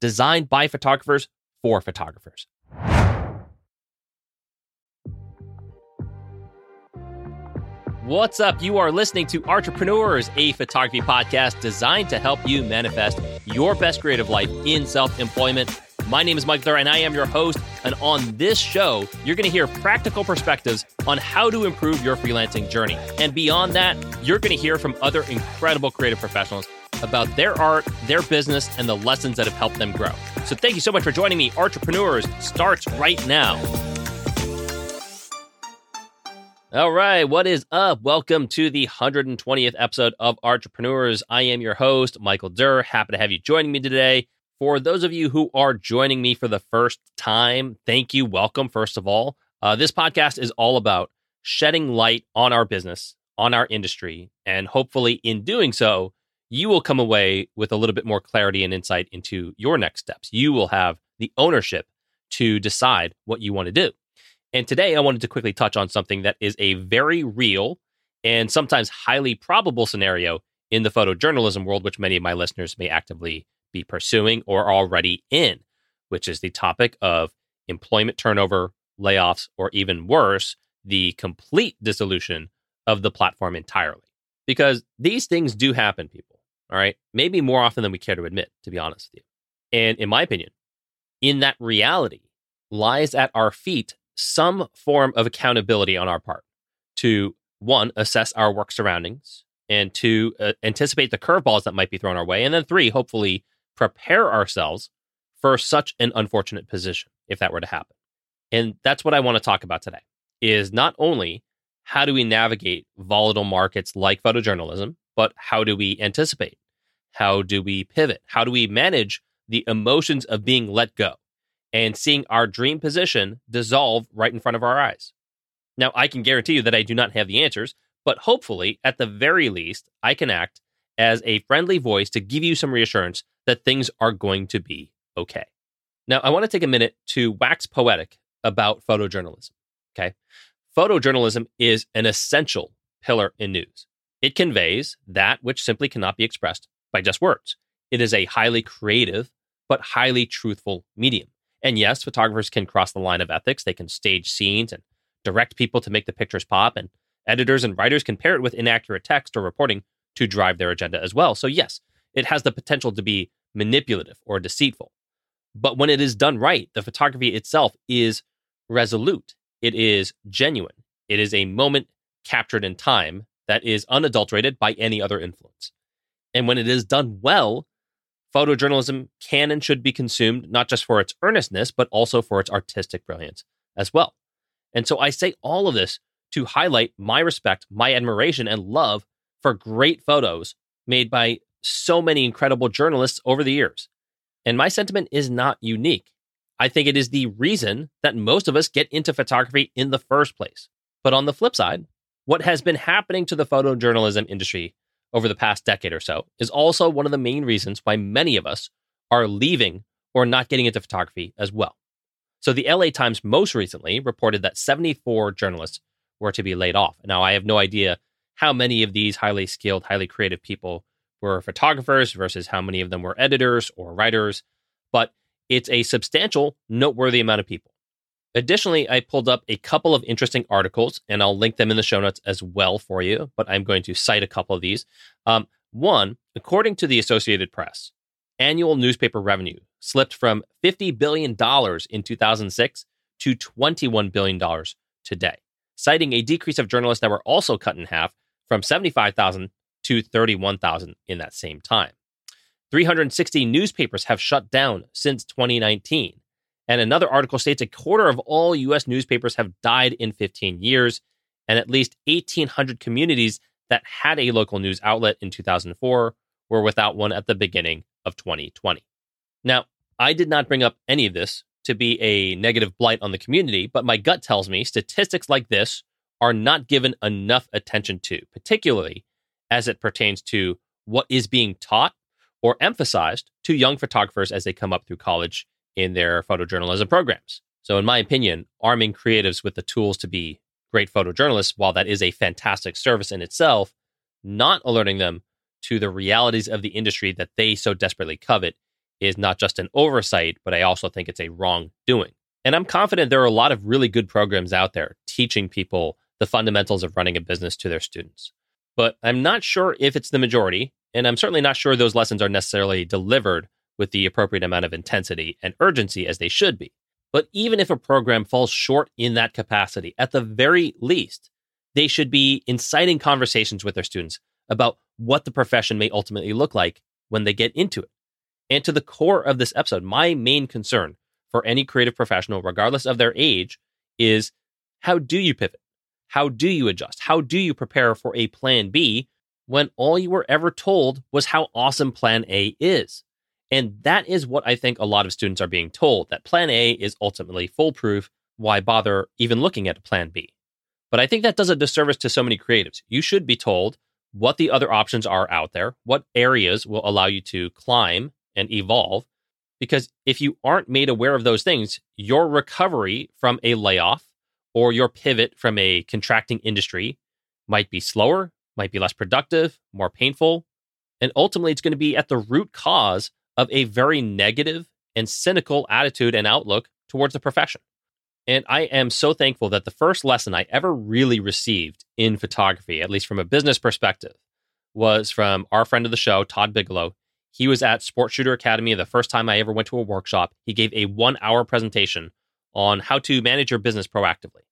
designed by photographers for photographers. What's up? You are listening to Entrepreneurs, a photography podcast designed to help you manifest your best creative life in self employment. My name is Mike Thur, and I am your host. And on this show, you're going to hear practical perspectives on how to improve your freelancing journey. And beyond that, you're going to hear from other incredible creative professionals about their art, their business, and the lessons that have helped them grow. So thank you so much for joining me. Entrepreneurs starts right now. All right, what is up? Welcome to the 120th episode of Entrepreneurs. I am your host, Michael Durr. Happy to have you joining me today. For those of you who are joining me for the first time, thank you. Welcome, first of all. Uh, this podcast is all about shedding light on our business, on our industry, and hopefully, in doing so, you will come away with a little bit more clarity and insight into your next steps. You will have the ownership to decide what you want to do. And today I wanted to quickly touch on something that is a very real and sometimes highly probable scenario in the photojournalism world, which many of my listeners may actively be pursuing or already in, which is the topic of employment turnover, layoffs, or even worse, the complete dissolution of the platform entirely. Because these things do happen, people. All right. Maybe more often than we care to admit, to be honest with you. And in my opinion, in that reality lies at our feet some form of accountability on our part to one, assess our work surroundings, and two, uh, anticipate the curveballs that might be thrown our way, and then three, hopefully prepare ourselves for such an unfortunate position if that were to happen. And that's what I want to talk about today is not only how do we navigate volatile markets like photojournalism, but how do we anticipate? How do we pivot? How do we manage the emotions of being let go? and seeing our dream position dissolve right in front of our eyes. Now, I can guarantee you that I do not have the answers, but hopefully, at the very least, I can act as a friendly voice to give you some reassurance that things are going to be okay. Now, I want to take a minute to wax poetic about photojournalism. Okay. Photojournalism is an essential pillar in news. It conveys that which simply cannot be expressed by just words. It is a highly creative, but highly truthful medium. And yes, photographers can cross the line of ethics. They can stage scenes and direct people to make the pictures pop. And editors and writers can pair it with inaccurate text or reporting to drive their agenda as well. So, yes, it has the potential to be manipulative or deceitful. But when it is done right, the photography itself is resolute, it is genuine, it is a moment captured in time that is unadulterated by any other influence. And when it is done well, photojournalism can and should be consumed not just for its earnestness, but also for its artistic brilliance as well. And so I say all of this to highlight my respect, my admiration, and love for great photos made by so many incredible journalists over the years. And my sentiment is not unique. I think it is the reason that most of us get into photography in the first place. But on the flip side, what has been happening to the photojournalism industry over the past decade or so is also one of the main reasons why many of us are leaving or not getting into photography as well. So the LA Times most recently reported that 74 journalists were to be laid off. Now, I have no idea how many of these highly skilled, highly creative people were photographers versus how many of them were editors or writers, but it's a substantial, noteworthy amount of people. Additionally, I pulled up a couple of interesting articles, and I'll link them in the show notes as well for you, but I'm going to cite a couple of these. Um, one, according to the Associated Press, annual newspaper revenue slipped from $50 billion in 2006 to $21 billion today, citing a decrease of journalists that were also cut in half from 75,000 to 31,000 in that same time. 360 newspapers have shut down since 2019. And another article states a quarter of all U.S. newspapers have died in 15 years, and at least 1,800 communities that had a local news outlet in 2004 were without one at the beginning of 2020. Now, I did not bring up any of this to be a negative blight on the community, but my gut tells me statistics like this are not given enough attention to, particularly as it pertains to what is being taught or emphasized to young photographers as they come up through college in their photojournalism programs. So, in my opinion, arming creatives with the tools to be great photojournalists, while that is a fantastic service in itself, not alerting them to the realities of the industry that they so desperately covet is not just an oversight, but I also think it's a wrongdoing. And I'm confident there are a lot of really good programs out there teaching people the fundamentals of running a business to their students. But I'm not sure if it's the majority, and I'm certainly not sure those lessons are necessarily delivered with the appropriate amount of intensity and urgency as they should be. But even if a program falls short in that capacity, at the very least, they should be inciting conversations with their students about what the profession may ultimately look like when they get into it. And to the core of this episode, my main concern for any creative professional, regardless of their age, is how do you pivot? How do you adjust? How do you prepare for a plan B when all you were ever told was how awesome plan A is? And that is what I think a lot of students are being told that plan A is ultimately foolproof. Why bother even looking at plan B? But I think that does a disservice to so many creatives. You should be told what the other options are out there, what areas will allow you to climb and evolve. Because if you aren't made aware of those things, your recovery from a layoff or your pivot from a contracting industry might be slower, might be less productive, more painful. And ultimately, it's going to be at the root cause of a very negative and cynical attitude and outlook towards the profession. And I am so thankful that the first lesson I ever really received in photography, at least from a business perspective, was from our friend of the show, Todd Bigelow. He was at Sports Shooter Academy the first time I ever went to a workshop. He gave a one hour presentation on how to manage your business proactively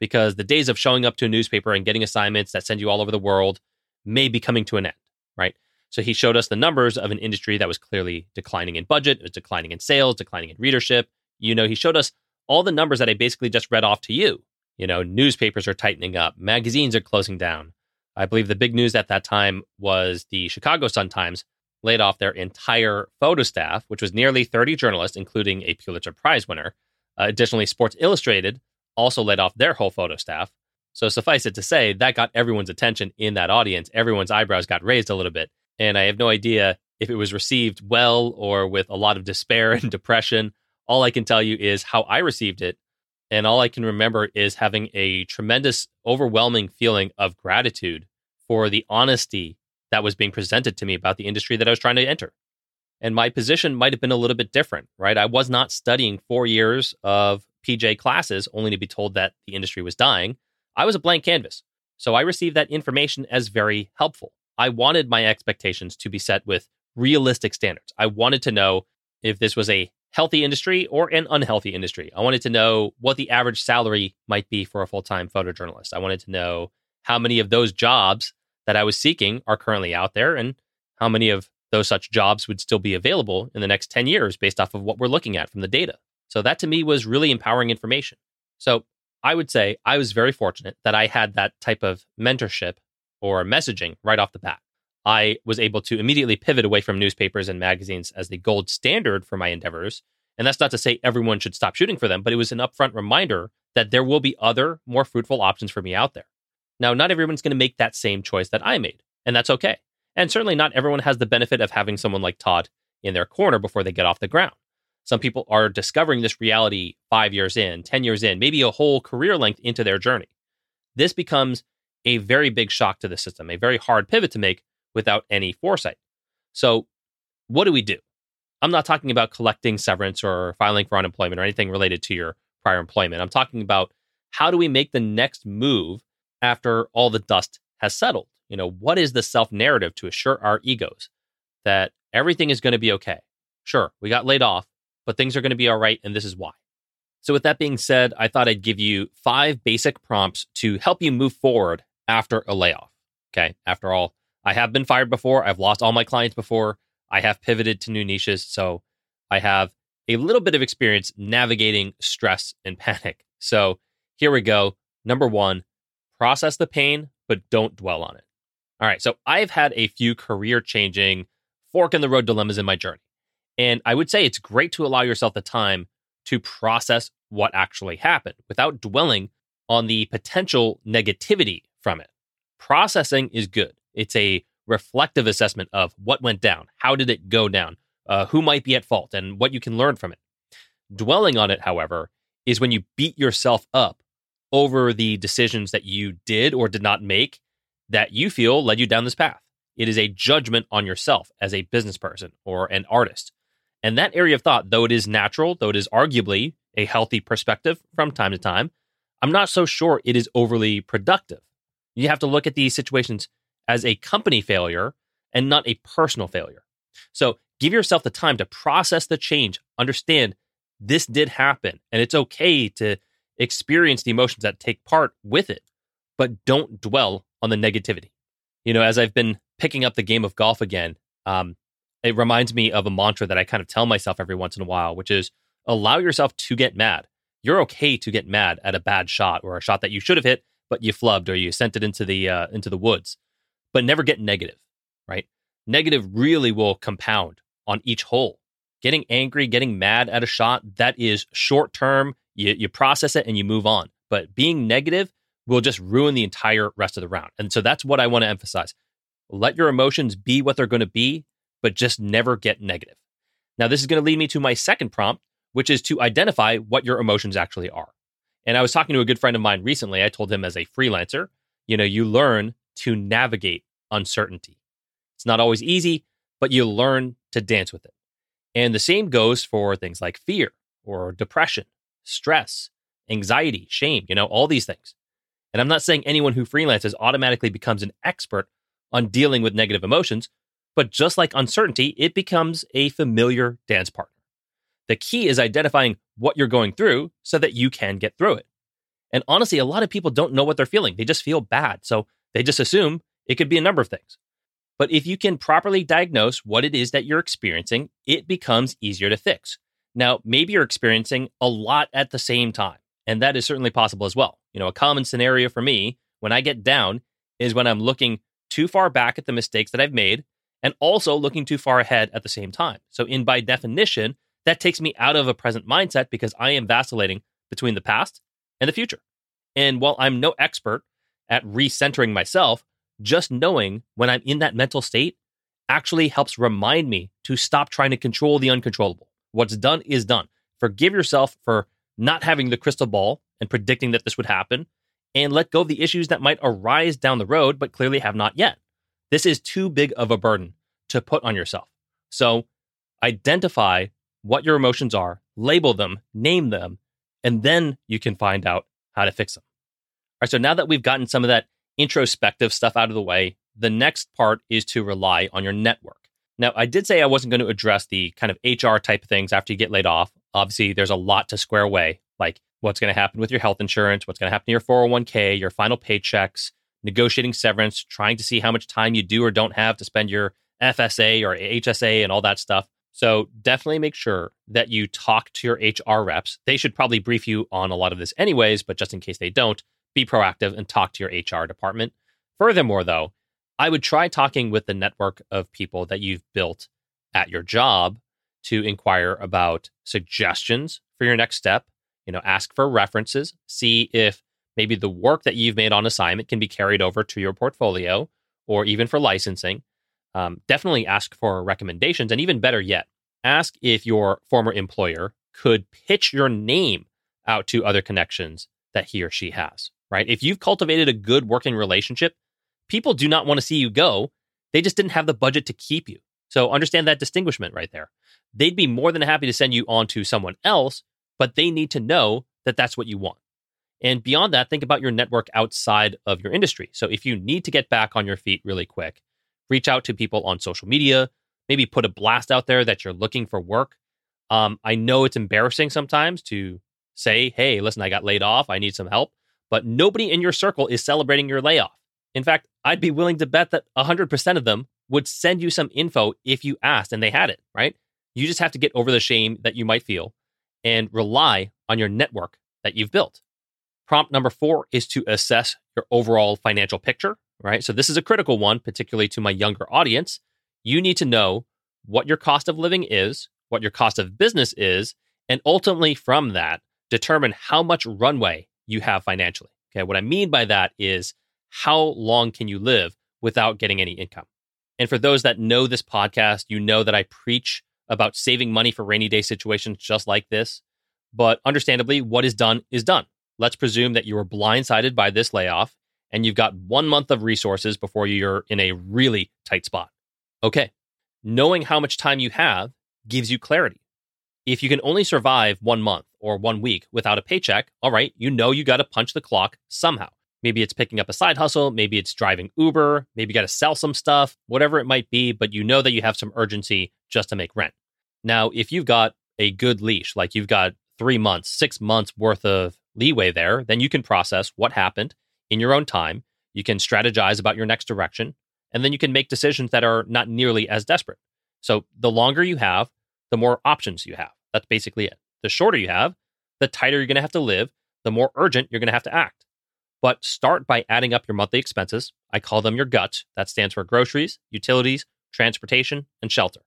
because the days of showing up to a newspaper and getting assignments that send you all over the world may be coming to an end, right? So he showed us the numbers of an industry that was clearly declining in budget, it was declining in sales, declining in readership. You know, he showed us all the numbers that I basically just read off to you. You know, newspapers are tightening up, magazines are closing down. I believe the big news at that time was the Chicago Sun-Times laid off their entire photo staff, which was nearly 30 journalists, including a Pulitzer Prize winner. Uh, additionally, Sports Illustrated also laid off their whole photo staff. So suffice it to say, that got everyone's attention in that audience. Everyone's eyebrows got raised a little bit. And I have no idea if it was received well or with a lot of despair and depression. All I can tell you is how I received it. And all I can remember is having a tremendous, overwhelming feeling of gratitude for the honesty that was being presented to me about the industry that I was trying to enter. And my position might have been a little bit different, right? I was not studying four years of PJ classes only to be told that the industry was dying. I was a blank canvas. So I received that information as very helpful. I wanted my expectations to be set with realistic standards. I wanted to know if this was a healthy industry or an unhealthy industry. I wanted to know what the average salary might be for a full time photojournalist. I wanted to know how many of those jobs that I was seeking are currently out there and how many of those such jobs would still be available in the next 10 years based off of what we're looking at from the data. So that to me was really empowering information. So I would say I was very fortunate that I had that type of mentorship or messaging right off the bat. I was able to immediately pivot away from newspapers and magazines as the gold standard for my endeavors. And that's not to say everyone should stop shooting for them, but it was an upfront reminder that there will be other, more fruitful options for me out there. Now, not everyone's going to make that same choice that I made, and that's okay. And certainly not everyone has the benefit of having someone like Todd in their corner before they get off the ground. Some people are discovering this reality five years in, 10 years in, maybe a whole career length into their journey. This becomes a very big shock to the system, a very hard pivot to make without any foresight. So, what do we do? I'm not talking about collecting severance or filing for unemployment or anything related to your prior employment. I'm talking about how do we make the next move after all the dust has settled? You know, what is the self narrative to assure our egos that everything is going to be okay? Sure, we got laid off, but things are going to be all right, and this is why. So, with that being said, I thought I'd give you five basic prompts to help you move forward after a layoff. Okay. After all, I have been fired before. I've lost all my clients before. I have pivoted to new niches. So, I have a little bit of experience navigating stress and panic. So, here we go. Number one, process the pain, but don't dwell on it. All right. So, I've had a few career changing, fork in the road dilemmas in my journey. And I would say it's great to allow yourself the time to process what actually happened without dwelling on the potential negativity from it. Processing is good. It's a reflective assessment of what went down, how did it go down, uh, who might be at fault, and what you can learn from it. Dwelling on it, however, is when you beat yourself up over the decisions that you did or did not make that you feel led you down this path. It is a judgment on yourself as a business person or an artist. And that area of thought, though it is natural, though it is arguably a healthy perspective from time to time, I'm not so sure it is overly productive. You have to look at these situations as a company failure and not a personal failure. So give yourself the time to process the change, understand this did happen, and it's okay to experience the emotions that take part with it, but don't dwell on the negativity. You know, as I've been picking up the game of golf again, um, it reminds me of a mantra that I kind of tell myself every once in a while, which is allow yourself to get mad. You're okay to get mad at a bad shot or a shot that you should have hit, but you flubbed or you sent it into the uh, into the woods. But never get negative, right? Negative really will compound on each hole. Getting angry, getting mad at a shot, that is short term. You, you process it and you move on. But being negative will just ruin the entire rest of the round. And so that's what I want to emphasize. Let your emotions be what they're going to be but just never get negative. Now, this is going to lead me to my second prompt, which is to identify what your emotions actually are. And I was talking to a good friend of mine recently. I told him as a freelancer, you know, you learn to navigate uncertainty. It's not always easy, but you learn to dance with it. And the same goes for things like fear or depression, stress, anxiety, shame, you know, all these things. And I'm not saying anyone who freelances automatically becomes an expert on dealing with negative emotions, but just like uncertainty, it becomes a familiar dance partner. The key is identifying what you're going through so that you can get through it. And honestly, a lot of people don't know what they're feeling. They just feel bad. So they just assume it could be a number of things. But if you can properly diagnose what it is that you're experiencing, it becomes easier to fix. Now, maybe you're experiencing a lot at the same time, and that is certainly possible as well. You know, a common scenario for me when I get down is when I'm looking too far back at the mistakes that I've made and also looking too far ahead at the same time. So, in by definition, that takes me out of a present mindset because I am vacillating between the past and the future. And while I'm no expert at recentering myself, just knowing when I'm in that mental state actually helps remind me to stop trying to control the uncontrollable. What's done is done. Forgive yourself for not having the crystal ball and predicting that this would happen, and let go of the issues that might arise down the road, but clearly have not yet. This is too big of a burden to put on yourself. So identify what your emotions are, label them, name them, and then you can find out how to fix them. All right, so now that we've gotten some of that introspective stuff out of the way, the next part is to rely on your network. Now, I did say I wasn't going to address the kind of HR type things after you get laid off. Obviously, there's a lot to square away, like what's going to happen with your health insurance, what's going to happen to your 401k, your final paychecks, negotiating severance, trying to see how much time you do or don't have to spend your FSA or HSA and all that stuff. So definitely make sure that you talk to your HR reps. They should probably brief you on a lot of this anyways, but just in case they don't, be proactive and talk to your HR department. Furthermore, though, I would try talking with the network of people that you've built at your job to inquire about suggestions for your next step. You know, ask for references, see if maybe the work that you've made on assignment can be carried over to your portfolio or even for licensing. Um, definitely ask for recommendations. And even better yet, ask if your former employer could pitch your name out to other connections that he or she has, right? If you've cultivated a good working relationship, people do not want to see you go. They just didn't have the budget to keep you. So understand that distinguishment right there. They'd be more than happy to send you on to someone else, but they need to know that that's what you want. And beyond that, think about your network outside of your industry. So if you need to get back on your feet really quick, reach out to people on social media, maybe put a blast out there that you're looking for work. Um, I know it's embarrassing sometimes to say, hey, listen, I got laid off. I need some help. But nobody in your circle is celebrating your layoff. In fact, I'd be willing to bet that 100% of them would send you some info if you asked and they had it, right? You just have to get over the shame that you might feel and rely on your network that you've built. Prompt number four is to assess your overall financial picture, right? So, this is a critical one, particularly to my younger audience. You need to know what your cost of living is, what your cost of business is, and ultimately from that, determine how much runway you have financially. Okay. What I mean by that is how long can you live without getting any income? And for those that know this podcast, you know that I preach about saving money for rainy day situations just like this. But understandably, what is done is done. Let's presume that you were blindsided by this layoff and you've got one month of resources before you're in a really tight spot. Okay. Knowing how much time you have gives you clarity. If you can only survive one month or one week without a paycheck, all right, you know you got to punch the clock somehow. Maybe it's picking up a side hustle, maybe it's driving Uber, maybe you got to sell some stuff, whatever it might be, but you know that you have some urgency just to make rent. Now, if you've got a good leash, like you've got three months, six months worth of leeway there, then you can process what happened in your own time. You can strategize about your next direction, and then you can make decisions that are not nearly as desperate. So the longer you have, the more options you have. That's basically it. The shorter you have, the tighter you're going to have to live, the more urgent you're going to have to act. But start by adding up your monthly expenses. I call them your guts. That stands for groceries, utilities, transportation, and shelter.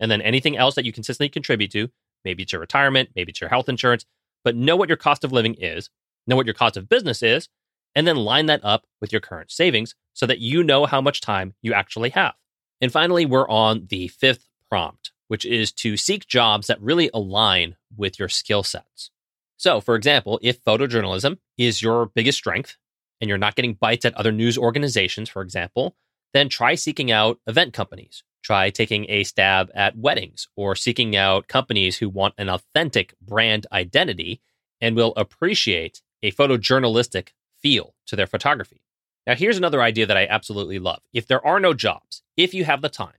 And then anything else that you consistently contribute to, maybe it's your retirement, maybe it's your health insurance, but know what your cost of living is, know what your cost of business is, and then line that up with your current savings so that you know how much time you actually have. And finally, we're on the fifth prompt, which is to seek jobs that really align with your skill sets. So, for example, if photojournalism is your biggest strength and you're not getting bites at other news organizations, for example, then try seeking out event companies. Try taking a stab at weddings or seeking out companies who want an authentic brand identity and will appreciate a photojournalistic feel to their photography. Now, here's another idea that I absolutely love. If there are no jobs, if you have the time,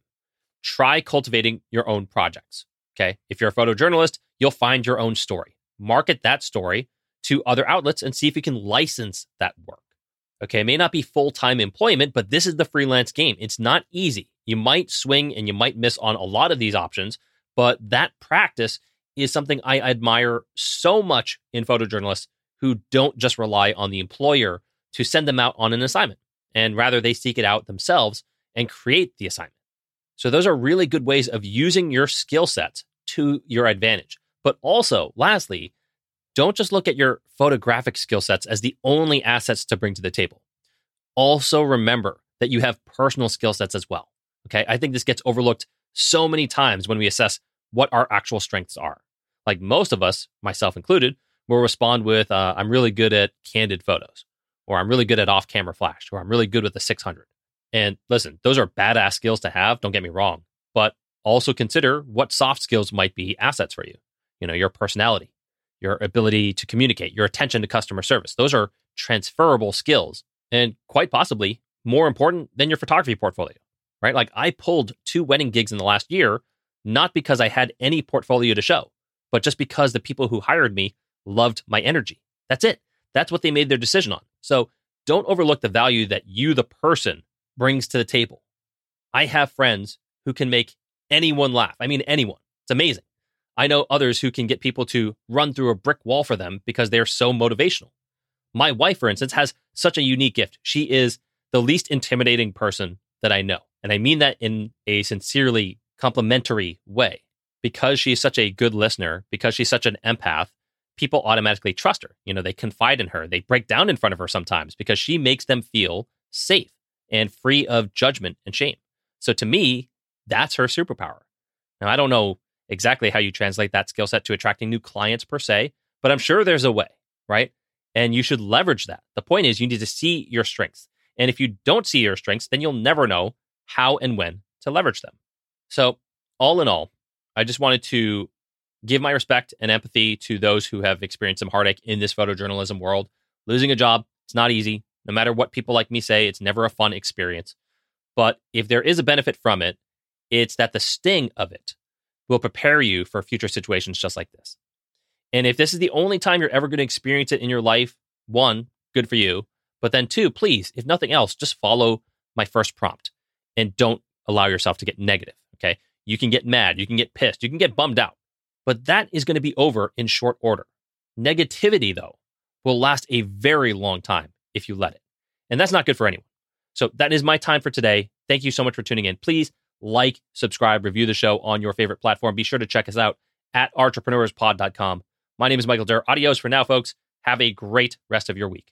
try cultivating your own projects. Okay. If you're a photojournalist, you'll find your own story market that story to other outlets and see if you can license that work. Okay, it may not be full time employment, but this is the freelance game. It's not easy. You might swing and you might miss on a lot of these options, but that practice is something I admire so much in photojournalists who don't just rely on the employer to send them out on an assignment, and rather they seek it out themselves and create the assignment. So, those are really good ways of using your skill sets to your advantage. But also, lastly, don't just look at your photographic skill sets as the only assets to bring to the table. Also, remember that you have personal skill sets as well. Okay. I think this gets overlooked so many times when we assess what our actual strengths are. Like most of us, myself included, will respond with, uh, I'm really good at candid photos, or I'm really good at off camera flash, or I'm really good with the 600. And listen, those are badass skills to have. Don't get me wrong. But also consider what soft skills might be assets for you you know, your personality, your ability to communicate, your attention to customer service. Those are transferable skills and quite possibly more important than your photography portfolio, right? Like I pulled two wedding gigs in the last year, not because I had any portfolio to show, but just because the people who hired me loved my energy. That's it. That's what they made their decision on. So don't overlook the value that you, the person, brings to the table. I have friends who can make anyone laugh. I mean, anyone. It's amazing. I know others who can get people to run through a brick wall for them because they're so motivational. My wife, for instance, has such a unique gift. She is the least intimidating person that I know. And I mean that in a sincerely complimentary way. Because she's such a good listener, because she's such an empath, people automatically trust her. You know, they confide in her, they break down in front of her sometimes because she makes them feel safe and free of judgment and shame. So to me, that's her superpower. Now, I don't know exactly how you translate that skill set to attracting new clients per se, but I'm sure there's a way, right? And you should leverage that. The point is, you need to see your strengths. And if you don't see your strengths, then you'll never know how and when to leverage them. So, all in all, I just wanted to give my respect and empathy to those who have experienced some heartache in this photojournalism world. Losing a job, it's not easy. No matter what people like me say, it's never a fun experience. But if there is a benefit from it, It's that the sting of it will prepare you for future situations just like this. And if this is the only time you're ever going to experience it in your life, one, good for you. But then two, please, if nothing else, just follow my first prompt and don't allow yourself to get negative. Okay. You can get mad, you can get pissed, you can get bummed out, but that is going to be over in short order. Negativity, though, will last a very long time if you let it. And that's not good for anyone. So that is my time for today. Thank you so much for tuning in. Please like, subscribe, review the show on your favorite platform. Be sure to check us out at entrepreneurspod.com. My name is Michael Durr. Adios for now, folks. Have a great rest of your week.